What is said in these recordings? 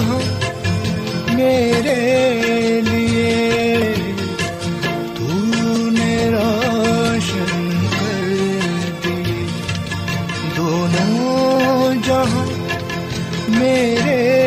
ہاں میرے لیے۔ تو نے روشن کر دی۔ دونوں جہاں میرے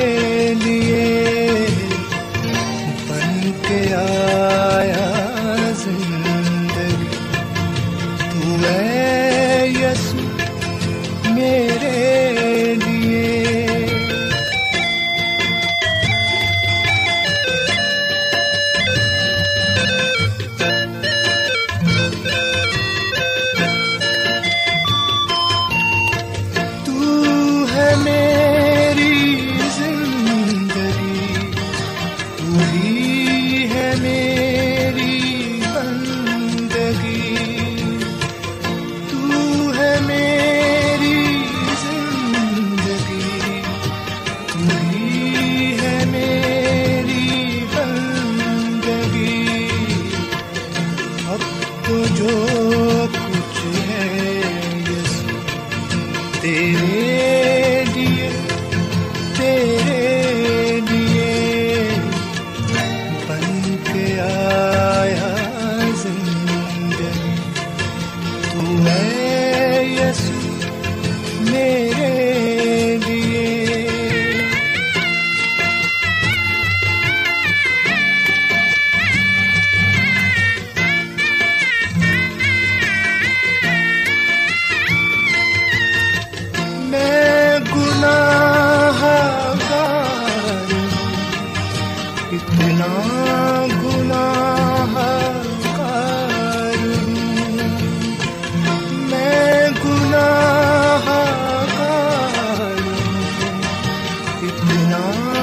کتنا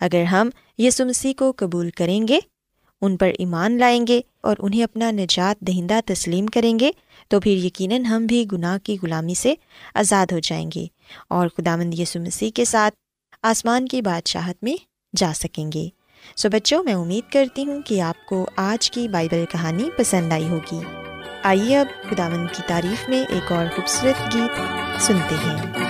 اگر ہم یسمسی کو قبول کریں گے، ان پر ایمان لائیں گے اور انہیں اپنا نجات دہندہ تسلیم کریں گے، تو پھر یقیناً ہم بھی گناہ کی غلامی سے آزاد ہو جائیں گے اور خدا مند یسو مسیح کے ساتھ آسمان کی بادشاہت میں جا سکیں گے۔ سو بچوں، میں امید کرتی ہوں کہ آپ کو آج کی بائبل کہانی پسند آئی ہوگی۔ آئیے اب خدا مند کی تعریف میں ایک اور خوبصورت گیت سنتے ہیں۔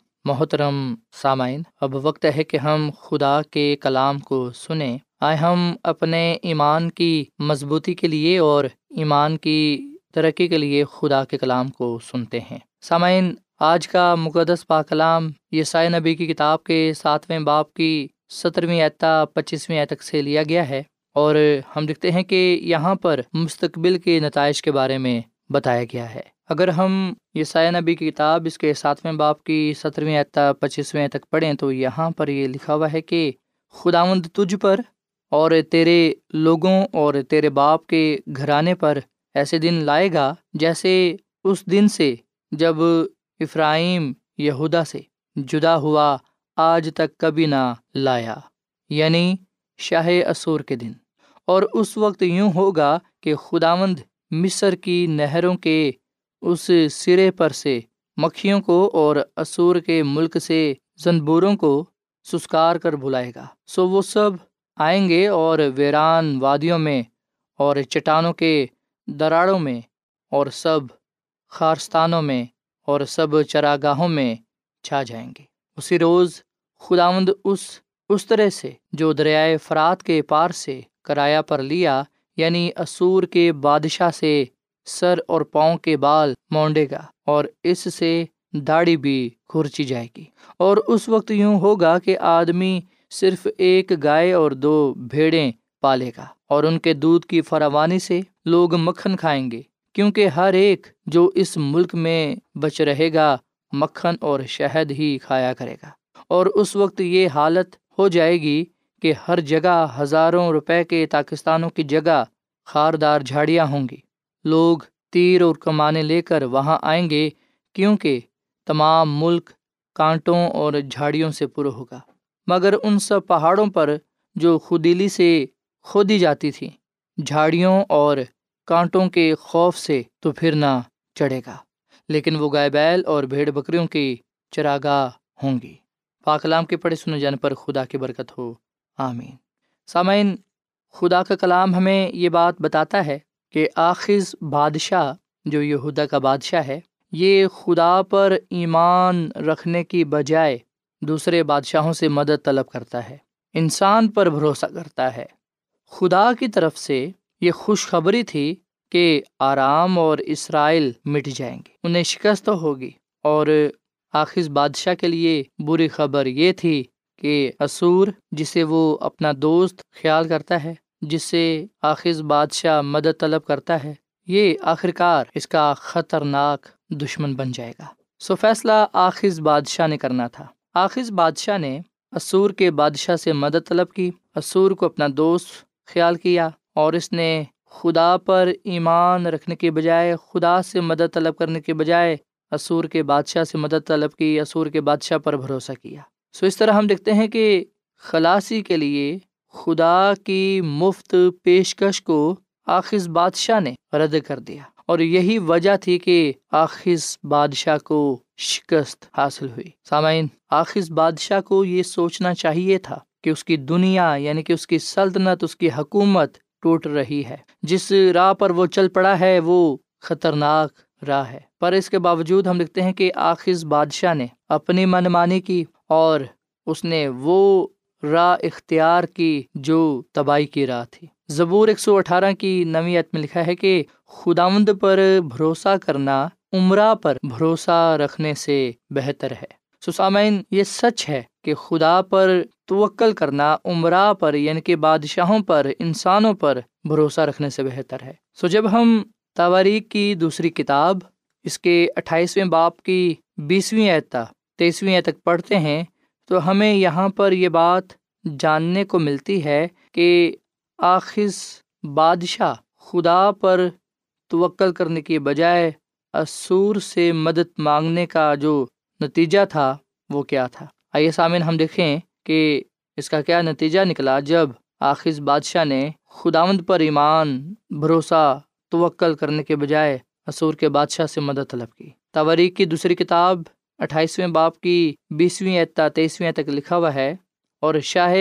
محترم سامعین، اب وقت ہے کہ ہم خدا کے کلام کو سنیں۔ آئے ہم اپنے ایمان کی مضبوطی کے لیے اور ایمان کی ترقی کے لیے خدا کے کلام کو سنتے ہیں۔ سامعین، آج کا مقدس پا کلام یسائے نبی کی کتاب کے ساتویں باپ کی سترویں اعتا پچیسویں اعتک سے لیا گیا ہے اور ہم دیکھتے ہیں کہ یہاں پر مستقبل کے نتائج کے بارے میں بتایا گیا ہے۔ اگر ہم یسائے نبی کی کتاب اس کے ساتویں باپ کی سترویں اعتا پچیسویں تک پڑھیں تو یہاں پر یہ لکھا ہوا ہے کہ خداوند تجھ پر اور تیرے لوگوں اور تیرے باپ کے گھرانے پر ایسے دن لائے گا جیسے اس دن سے جب افراہیم یہودا سے جدا ہوا آج تک کبھی نہ لایا یعنی شاہ اسور کے دن۔ اور اس وقت یوں ہوگا کہ خداوند مصر کی نہروں کے اس سرے پر سے، مکھیوں کو اور اسور کے ملک سے زنبوروں کو سسکار کر بلائے گا۔ سو وہ سب آئیں گے اور ویران وادیوں میں اور چٹانوں کے دراڑوں میں اور سب خارستانوں میں اور سب چراگاہوں میں چھا جائیں گے۔ اسی روز خداوند اس اس طرح سے جو دریائے فرات کے پار سے کرایہ پر لیا یعنی اسور کے بادشاہ سے سر اور پاؤں کے بال مونڈے گا اور اس سے داڑھی بھی کھرچی جائے گی۔ اور اس وقت یوں ہوگا کہ آدمی صرف ایک گائے اور دو بھیڑیں پالے گا اور ان کے دودھ کی فراوانی سے لوگ مکھن کھائیں گے، کیونکہ ہر ایک جو اس ملک میں بچ رہے گا، مکھن اور شہد ہی کھایا کرے گا۔ اور اس وقت یہ حالت ہو جائے گی کہ ہر جگہ ہزاروں روپے کے پاکستانوں کی جگہ خاردار جھاڑیاں ہوں گی۔ لوگ تیر اور کمانے لے کر وہاں آئیں گے کیونکہ تمام ملک کانٹوں اور جھاڑیوں سے پر ہوگا۔ مگر ان سب پہاڑوں پر جو خودیلی سے کھودی جاتی تھی جھاڑیوں اور کانٹوں کے خوف سے تو پھر نہ چڑھے گا، لیکن وہ گائے بیل اور بھیڑ بکریوں کی چراگاہ ہوں گی۔ پاکلام کے پڑھے سنے جانے پر خدا کی برکت ہو۔ آمین۔ سامعین، خدا کا کلام ہمیں یہ بات بتاتا ہے کہ آخذ بادشاہ جو یہودا کا بادشاہ ہے، یہ خدا پر ایمان رکھنے کی بجائے دوسرے بادشاہوں سے مدد طلب کرتا ہے، انسان پر بھروسہ کرتا ہے۔ خدا کی طرف سے یہ خوشخبری تھی کہ آرام اور اسرائیل مٹ جائیں گے۔ انہیں شکست ہوگی اور آخذ بادشاہ کے لیے بری خبر یہ تھی کہ اسور جسے وہ اپنا دوست خیال کرتا ہے جس سے آخذ بادشاہ مدد طلب کرتا ہے، یہ آخرکار اس کا خطرناک دشمن بن جائے گا۔ سو فیصلہ آخذ بادشاہ نے کرنا تھا۔ آخذ بادشاہ نے اسور کے بادشاہ سے مدد طلب کی اسور کو اپنا دوست خیال کیا اور اس نے خدا پر ایمان رکھنے کے بجائے، خدا سے مدد طلب کرنے کے بجائے اسور کے بادشاہ سے مدد طلب کی اسور کے بادشاہ پر بھروسہ کیا۔ سو اس طرح ہم دیکھتے ہیں کہ خلاصی کے لیے خدا کی مفت پیشکش کو آخذ بادشاہ نے رد کر دیا اور یہی وجہ تھی کہ آخذ بادشاہ کو شکست حاصل ہوئی۔ سامعین، آخذ بادشاہ کو یہ سوچنا چاہیے تھا کہ اس کی دنیا یعنی کہ اس کی سلطنت، اس کی حکومت ٹوٹ رہی ہے۔ جس راہ پر وہ چل پڑا ہے، وہ خطرناک راہ ہے۔ پر اس کے باوجود ہم لکھتے ہیں کہ آخذ بادشاہ نے اپنی من مانی کی اور اس نے وہ راہ اختیار کی جو تباہی کی راہ تھی۔ زبور ایک سو اٹھارہ کی نویت میں لکھا ہے کہ خداوند پر بھروسہ کرنا عمرہ پر بھروسہ رکھنے سے بہتر ہے۔ سسامین یہ سچ ہے کہ خدا پر توکل کرنا عمرہ پر یعنی کہ بادشاہوں پر، انسانوں پر بھروسہ رکھنے سے بہتر ہے۔ سو جب ہم تواریخ کی دوسری کتاب، اس کے اٹھائیسویں باپ کی بیسویں اعتا تیسویں تک پڑھتے ہیں، تو ہمیں یہاں پر یہ بات جاننے کو ملتی ہے کہ آخذ بادشاہ خدا پر توکل کرنے کی بجائے اسور سے مدد مانگنے کا جو نتیجہ تھا، وہ کیا تھا؟ آئیے سامن ہم دیکھیں کہ اس کا کیا نتیجہ نکلا جب آخذ بادشاہ نے خداوند پر ایمان، بھروسہ، توکل کرنے کے بجائے اسور کے بادشاہ سے مدد طلب کی۔ تواریخ کی دوسری کتاب اٹھائیسویں باپ کی بیسویں اعتا تیسویں تک لکھا ہوا ہے، اور شاہ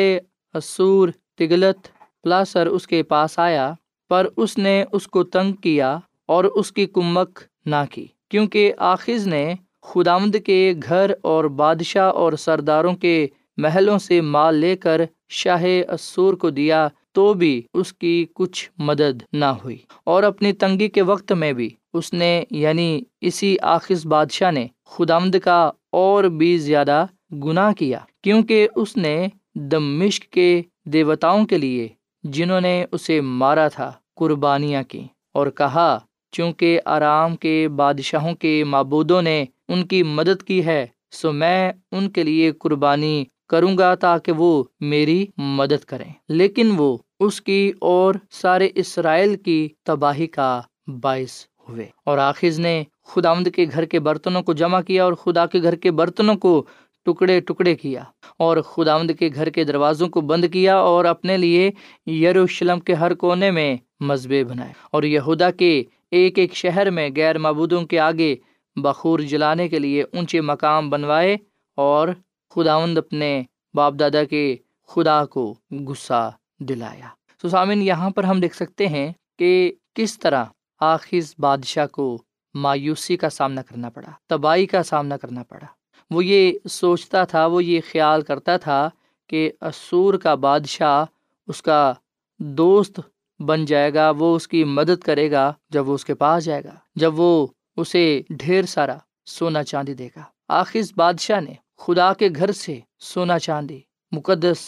اسور تگلت پلاسر اس کے پاس آیا، پر اس نے اس کو تنگ کیا اور اس کی کمک نہ کی، کیونکہ آخذ نے خدامد کے گھر اور بادشاہ اور سرداروں کے محلوں سے مال لے کر شاہ اسور کو دیا تو بھی اس کی کچھ مدد نہ ہوئی۔ اور اپنی تنگی کے وقت میں بھی اس نے یعنی اسی آخذ بادشاہ نے خدامد کا اور بھی زیادہ گناہ کیا، کیونکہ اس نے دمشق کے دیوتاؤں کے لیے جنہوں نے اسے مارا تھا قربانیاں کی اور کہا، چونکہ آرام کے بادشاہوں کے معبودوں نے ان کی مدد کی ہے، سو میں ان کے لیے قربانی کروں گا تاکہ وہ میری مدد کریں۔ لیکن وہ اس کی اور سارے اسرائیل کی تباہی کا باعث ہوئے اور آخذ نے خدا آمد کے گھر کے برتنوں کو جمع کیا اور خدا کے گھر کے برتنوں کو ٹکڑے ٹکڑے کیا اور خدا آمد کے گھر کے دروازوں کو بند کیا اور اپنے لیے یروشلم کے ہر کونے میں مذبے بنائے اور یہودا کے ایک ایک شہر میں غیر معبودوں کے آگے بخور جلانے کے لیے اونچے مقام بنوائے اور خداوند اپنے باپ دادا کے خدا کو غصہ دلایا۔ تو سامن یہاں پر ہم دیکھ سکتے ہیں کہ کس طرح آخذ بادشاہ کو مایوسی کا سامنا کرنا پڑا، تباہی کا سامنا کرنا پڑا۔ وہ یہ سوچتا تھا، وہ یہ خیال کرتا تھا کہ اسور کا بادشاہ اس کا دوست بن جائے گا، وہ اس کی مدد کرے گا جب وہ اس کے پاس جائے گا، جب وہ اسے ڈھیر سارا سونا چاندی دے گا۔ آخر بادشاہ نے خدا کے گھر سے سونا چاندی، مقدس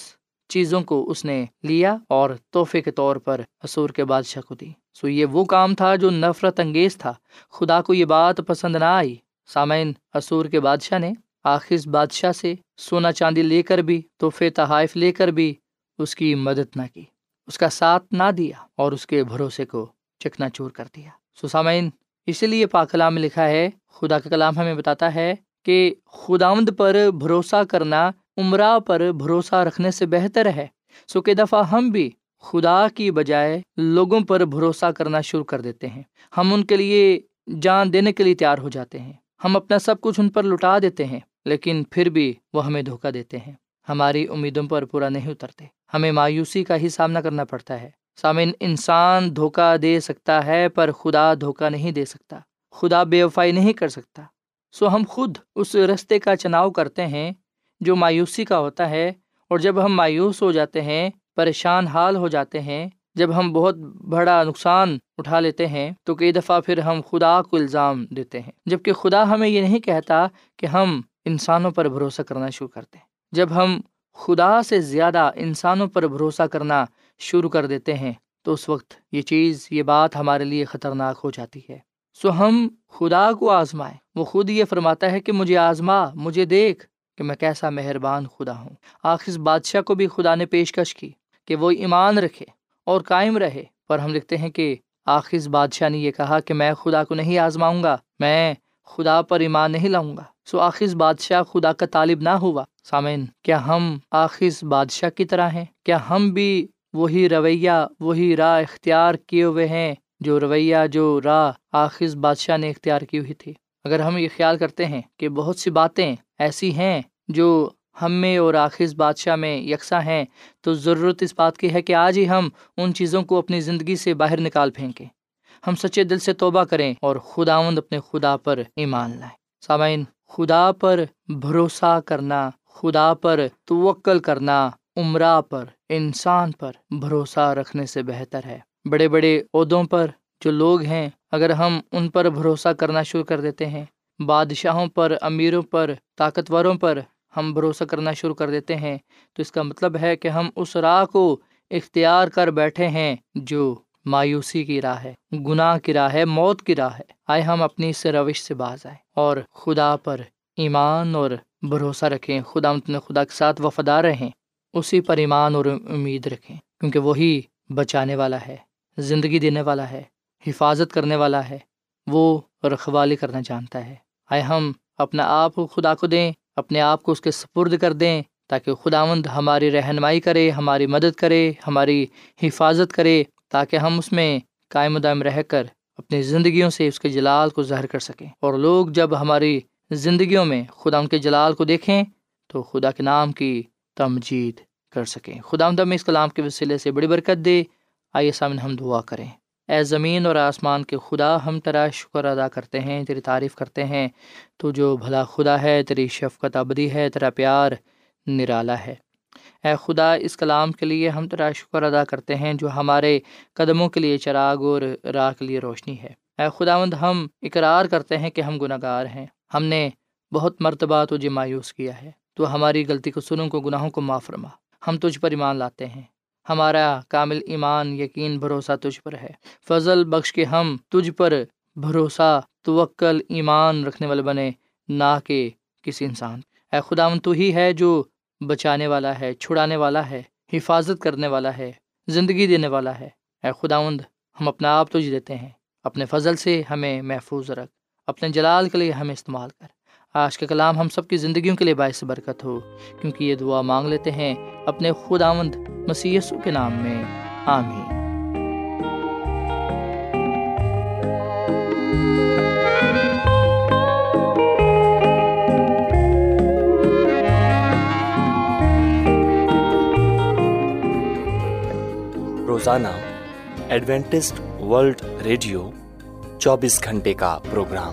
چیزوں کو اس نے لیا اور تحفے کے طور پر اسور کے بادشاہ کو دی۔ سو یہ وہ کام تھا جو نفرت انگیز تھا۔ خدا کو یہ بات پسند نہ آئی۔ سامعین اسور کے بادشاہ نے آخر بادشاہ سے سونا چاندی لے کر بھی، تحفے تحائف لے کر بھی اس کی مدد نہ کی۔ اس کا ساتھ نہ دیا اور اس کے بھروسے کو چکنا چور کر دیا۔ سو سامعین اسی لیے پاکلام میں لکھا ہے، خدا کا کلام ہمیں بتاتا ہے کہ خداوند پر بھروسہ کرنا عمرہ پر بھروسہ رکھنے سے بہتر ہے۔ سو کہ دفعہ ہم بھی خدا کی بجائے لوگوں پر بھروسہ کرنا شروع کر دیتے ہیں۔ ہم ان کے لیے جان دینے کے لیے تیار ہو جاتے ہیں۔ ہم اپنا سب کچھ ان پر لٹا دیتے ہیں، لیکن پھر بھی وہ ہمیں دھوکہ دیتے ہیں۔ ہماری امیدوں پر پورا نہیں اترتے۔ ہمیں مایوسی کا ہی سامنا کرنا پڑتا ہے۔ سامن انسان دھوکہ دے سکتا ہے، پر خدا دھوکہ نہیں دے سکتا۔ خدا بے وفائی نہیں کر سکتا۔ سو ہم خود اس رستے کا چناؤ کرتے ہیں۔ جو مایوسی کا ہوتا ہے، اور جب ہم مایوس ہو جاتے ہیں، پریشان حال ہو جاتے ہیں، جب ہم بہت بڑا نقصان اٹھا لیتے ہیں، تو کئی دفعہ پھر ہم خدا کو الزام دیتے ہیں۔ جبکہ خدا ہمیں یہ نہیں کہتا کہ ہم انسانوں پر بھروسہ کرنا شروع کرتے ہیں۔ جب ہم خدا سے زیادہ انسانوں پر بھروسہ کرنا شروع کر دیتے ہیں، تو اس وقت یہ چیز، یہ بات ہمارے لیے خطرناک ہو جاتی ہے۔ سو ہم خدا کو آزمائیں۔ وہ خود یہ فرماتا ہے کہ مجھے آزما، مجھے دیکھ۔ کہ میں کیسا مہربان خدا ہوں۔ آخر بادشاہ کو بھی خدا نے پیشکش کی کہ وہ ایمان رکھے اور قائم رہے۔ پر ہم لکھتے ہیں کہ آخر بادشاہ نے یہ کہا کہ میں خدا کو نہیں آزماؤں گا، میں خدا پر ایمان نہیں لاؤں گا۔ سو آخر بادشاہ خدا کا طالب نہ ہوا۔ سامعین، کیا ہم آخر بادشاہ کی طرح ہیں؟ کیا ہم بھی وہی رویہ، وہی راہ اختیار کیے ہوئے ہیں جو رویہ، جو راہ آخذ بادشاہ نے اختیار کی ہوئی تھی؟ اگر ہم یہ خیال کرتے ہیں کہ بہت سی باتیں ایسی ہیں جو ہم میں اور آخذ بادشاہ میں یکساں ہیں، تو ضرورت اس بات کی ہے کہ آج ہی ہم ان چیزوں کو اپنی زندگی سے باہر نکال پھینکیں۔ ہم سچے دل سے توبہ کریں اور خداوند اپنے خدا پر ایمان لائیں۔ سامعین، خدا پر بھروسہ کرنا، خدا پر توکل کرنا عمرہ پر، انسان پر بھروسہ رکھنے سے بہتر ہے۔ بڑے بڑے عہدوں پر جو لوگ ہیں، اگر ہم ان پر بھروسہ کرنا شروع کر دیتے ہیں بادشاہوں پر، امیروں پر، طاقتوروں پر ہم بھروسہ کرنا شروع کر دیتے ہیں۔ تو اس کا مطلب ہے کہ ہم اس راہ کو اختیار کر بیٹھے ہیں جو مایوسی کی راہ ہے، گناہ کی راہ ہے، موت کی راہ ہے۔ آئے ہم اپنی اس روش سے باز آئے اور خدا پر ایمان اور بھروسہ رکھیں۔ خدا اپنے خدا کے ساتھ وفادار رہیں۔ اسی پر ایمان اور امید رکھیں۔ کیونکہ وہی بچانے والا ہے، زندگی دینے والا ہے، حفاظت کرنے والا ہے۔ وہ رکھوالی کرنا جانتا ہے۔ آئے ہم اپنا آپ خدا کو دیں، اپنے آپ کو اس کے سپرد کر دیں تاکہ خداوند ہماری رہنمائی کرے، ہماری مدد کرے، ہماری حفاظت کرے تاکہ ہم اس میں قائم دائم رہ کر اپنی زندگیوں سے اس کے جلال کو ظاہر کر سکیں۔ اور لوگ جب ہماری زندگیوں میں خدا ان کے جلال کو دیکھیں تو خدا کے نام کی تمجید کر سکیں۔ خدا میں اس کلام کے وسیلے سے بڑی برکت دے۔ آئیے سامن ہم دعا کریں۔ اے زمین اور آسمان کے خدا ہم تیرا شکر ادا کرتے ہیں، تیری تعریف کرتے ہیں۔ تو جو بھلا خدا ہے، تیری شفقت ابدی ہے، تیرا پیار نرالا ہے۔ اے خدا، اس کلام کے لیے ہم تیرا شکر ادا کرتے ہیں، جو ہمارے قدموں کے لیے چراغ اور راہ کے لیے روشنی ہے۔ اے خداوند، ہم اقرار کرتے ہیں کہ ہم گناہ گار ہیں۔ ہم نے بہت مرتبہ تجھے مایوس کیا ہے۔ تو ہماری غلطی کو، سنوں کو، گناہوں کو معاف فرما۔ ہم تجھ پر ایمان لاتے ہیں۔ ہمارا کامل ایمان یقین بھروسہ تجھ پر ہے۔ فضل بخش کے ہم تجھ پر بھروسہ، توکل، ایمان رکھنے والے بنے نہ کہ کسی انسان۔ اے خدا تو ہی ہے جو بچانے والا ہے، چھڑانے والا ہے، حفاظت کرنے والا ہے، زندگی دینے والا ہے۔ اے خداوند، ہم اپنا آپ تجھ دیتے ہیں۔ اپنے فضل سے ہمیں محفوظ رکھ۔ اپنے جلال کے لیے ہمیں استعمال کر۔ آج کے کلام ہم سب کی زندگیوں کے لیے باعث برکت ہو، کیونکہ یہ دعا مانگ لیتے ہیں اپنے خداوند مسیسو کے نام میں۔ آمین۔ روزانہ ایڈوینٹسٹ ورلڈ ریڈیو چوبیس گھنٹے کا پروگرام۔